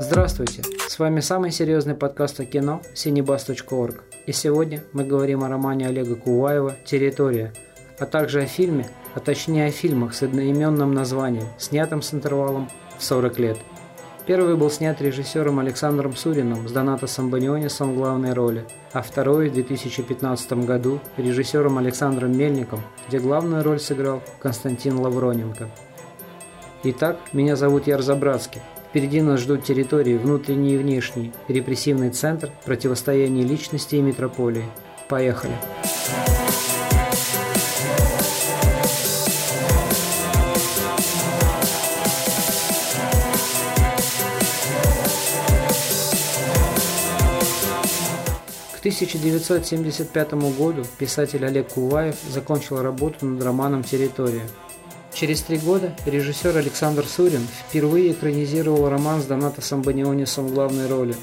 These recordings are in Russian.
Здравствуйте! С вами самый серьезный подкаст о кино cinebus.org. И сегодня мы говорим о романе Олега Куваева «Территория», а также о фильме, а точнее о фильмах с одноименным названием, снятым с интервалом в 40 лет. Первый был снят режиссером Александром Суриным с Донатосом Банионисом в главной роли, а второй в 2015 году режиссером Александром Мельником, где главную роль сыграл Константин Лавроненко. Итак, меня зовут Яр Забратский. Впереди нас ждут территории внутренние и внешние, репрессивный центр, противостояние личности и метрополии. Поехали! К 1975 году писатель Олег Куваев закончил работу над романом «Территория», Через три года режиссер Александр Сурин впервые экранизировал роман с Донатосом Банионисом в главной роли.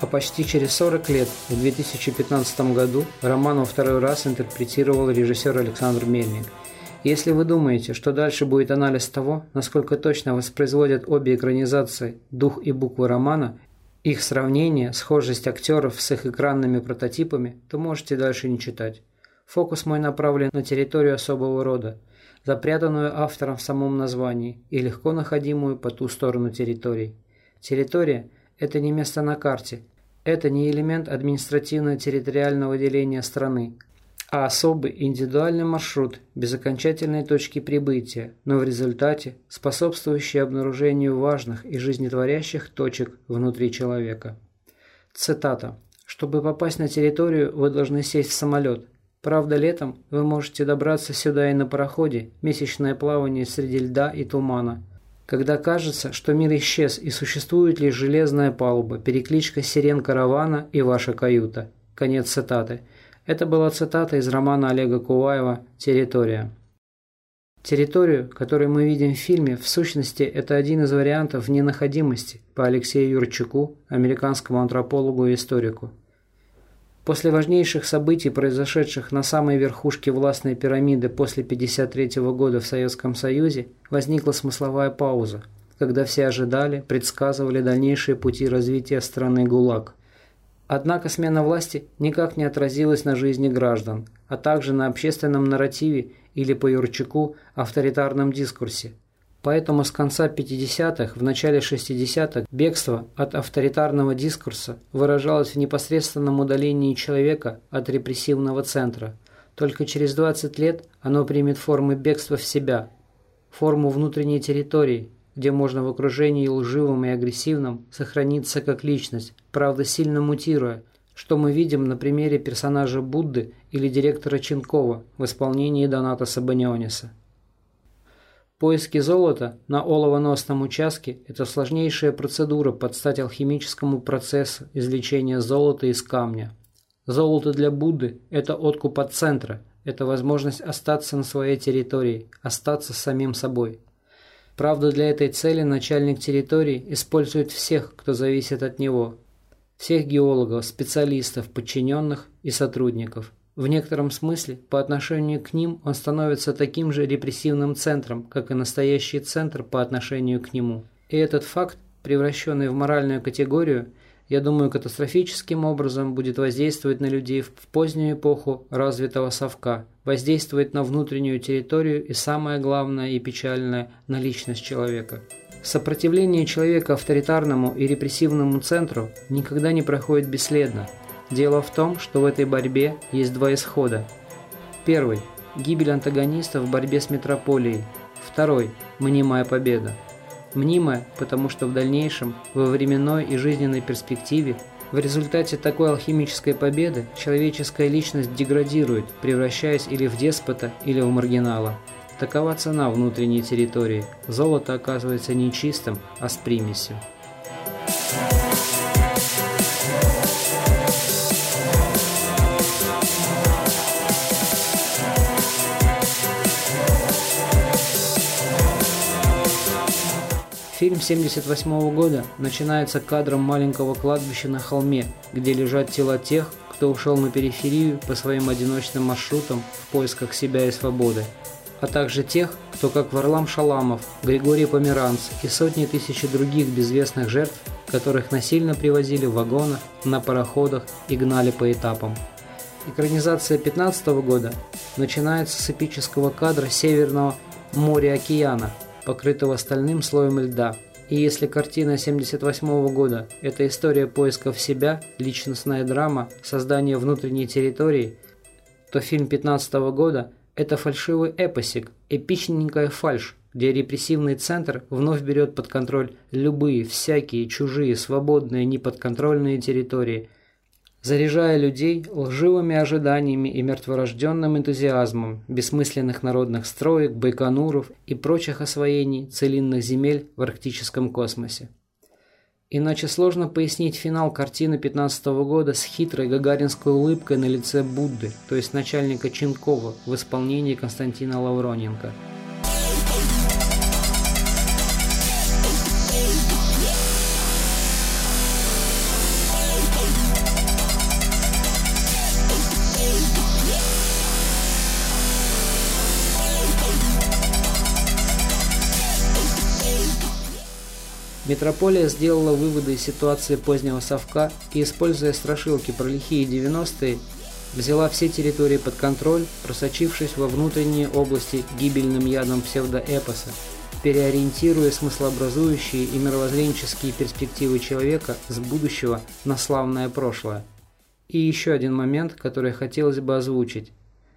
А почти через 40 лет, в 2015 году, роман во второй раз интерпретировал режиссер Александр Мельник. Если вы думаете, что дальше будет анализ того, насколько точно воспроизводят обе экранизации дух и буквы романа, их сравнение, схожесть актеров с их экранными прототипами, то можете дальше не читать. Фокус мой направлен на территорию особого рода – запрятанную автором в самом названии и легко находимую по ту сторону территорий. Территория – это не место на карте, это не элемент административно-территориального деления страны, а особый индивидуальный маршрут без окончательной точки прибытия, но в результате способствующий обнаружению важных и жизнетворящих точек внутри человека. Цитата. «Чтобы попасть на территорию, вы должны сесть в самолет, Правда, летом вы можете добраться сюда и на пароходе, месячное плавание среди льда и тумана. Когда кажется, что мир исчез и существует лишь железная палуба, перекличка сирен каравана и ваша каюта. Конец цитаты. Это была цитата из романа Олега Куваева «Территория». Территорию, которую мы видим в фильме, в сущности, это один из вариантов ненаходимости по Алексею Юрчуку, американскому антропологу и историку. После важнейших событий, произошедших на самой верхушке властной пирамиды после 1953 года в Советском Союзе, возникла смысловая пауза, когда все ожидали, предсказывали дальнейшие пути развития страны ГУЛАГ. Однако смена власти никак не отразилась на жизни граждан, а также на общественном нарративе или по Юрчаку авторитарном дискурсе – Поэтому с конца 50-х, в начале 60-х бегство от авторитарного дискурса выражалось в непосредственном удалении человека от репрессивного центра. Только через 20 лет оно примет формы бегства в себя, форму внутренней территории, где можно в окружении лживым и агрессивным сохраниться как личность, правда сильно мутируя, что мы видим на примере персонажа Будды или директора Ченкова в исполнении Доната Сабаниониса. Поиски золота на оловоносном участке – это сложнейшая процедура под стать алхимическому процессу извлечения золота из камня. Золото для Будды – это откуп от центра, это возможность остаться на своей территории, остаться самим собой. Правда, для этой цели начальник территории использует всех, кто зависит от него. Всех геологов, специалистов, подчиненных и сотрудников – в некотором смысле, по отношению к ним он становится таким же репрессивным центром, как и настоящий центр по отношению к нему. И этот факт, превращенный в моральную категорию, я думаю, катастрофическим образом будет воздействовать на людей в позднюю эпоху развитого совка, воздействовать на внутреннюю территорию и, самое главное и печальное, на личность человека. Сопротивление человека авторитарному и репрессивному центру никогда не проходит бесследно – Дело в том, что в этой борьбе есть два исхода. Первый – гибель антагониста в борьбе с метрополией. Второй – мнимая победа. Мнимая, потому что в дальнейшем, во временной и жизненной перспективе, в результате такой алхимической победы человеческая личность деградирует, превращаясь или в деспота, или в маргинала. Такова цена внутренней территории. Золото оказывается не чистым, а с примесью. Фильм 1978 года начинается кадром маленького кладбища на холме, где лежат тела тех, кто ушел на периферию по своим одиночным маршрутам в поисках себя и свободы, а также тех, кто, как Варлам Шаламов, Григорий Померанц и сотни тысяч других безвестных жертв, которых насильно привозили в вагонах, на пароходах и гнали по этапам. Экранизация 15 года начинается с эпического кадра Северного моря-океана, покрытого стальным слоем льда. И если картина 78 года – это история поисков себя, личностная драма, создание внутренней территории, то фильм 15 года – это фальшивый эпосик, эпичненькая фальшь, где репрессивный центр вновь берет под контроль любые, всякие, чужие, свободные, неподконтрольные территории – заряжая людей лживыми ожиданиями и мертворожденным энтузиазмом бессмысленных народных строек, байконуров и прочих освоений целинных земель в арктическом космосе. Иначе сложно пояснить финал картины 15 -го года с хитрой гагаринской улыбкой на лице Будды, то есть начальника Ченкова в исполнении Константина Лавроненко – Метрополия сделала выводы из ситуации позднего совка и, используя страшилки про лихие 90-е, взяла все территории под контроль, просочившись во внутренние области гибельным ядом псевдоэпоса, переориентируя смыслообразующие и мировоззренческие перспективы человека с будущего на славное прошлое. И еще один момент, который хотелось бы озвучить.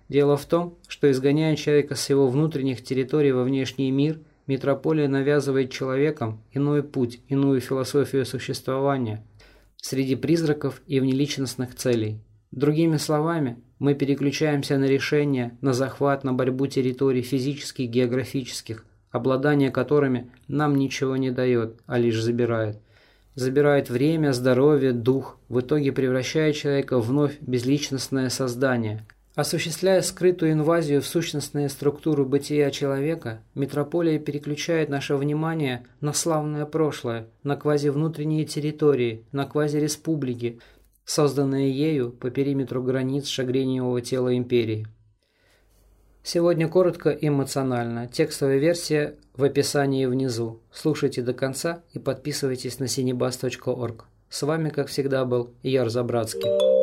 Дело в том, что изгоняя человека с его внутренних территорий во внешний мир – Метрополия навязывает человекам иной путь, иную философию существования среди призраков и внеличностных целей. Другими словами, мы переключаемся на решения, на захват, на борьбу территорий физических, географических, обладание которыми нам ничего не дает, а лишь забирает. Забирает время, здоровье, дух, в итоге превращая человека вновь безличностное создание, Осуществляя скрытую инвазию в сущностные структуры бытия человека, метрополия переключает наше внимание на славное прошлое, на квазивнутренние территории, на квазиреспублики, созданные ею по периметру границ шагрениевого тела империи. Сегодня коротко и эмоционально. Текстовая версия в описании внизу. Слушайте до конца и подписывайтесь на cinebus.org. С вами, как всегда, был Яр Забрацкий.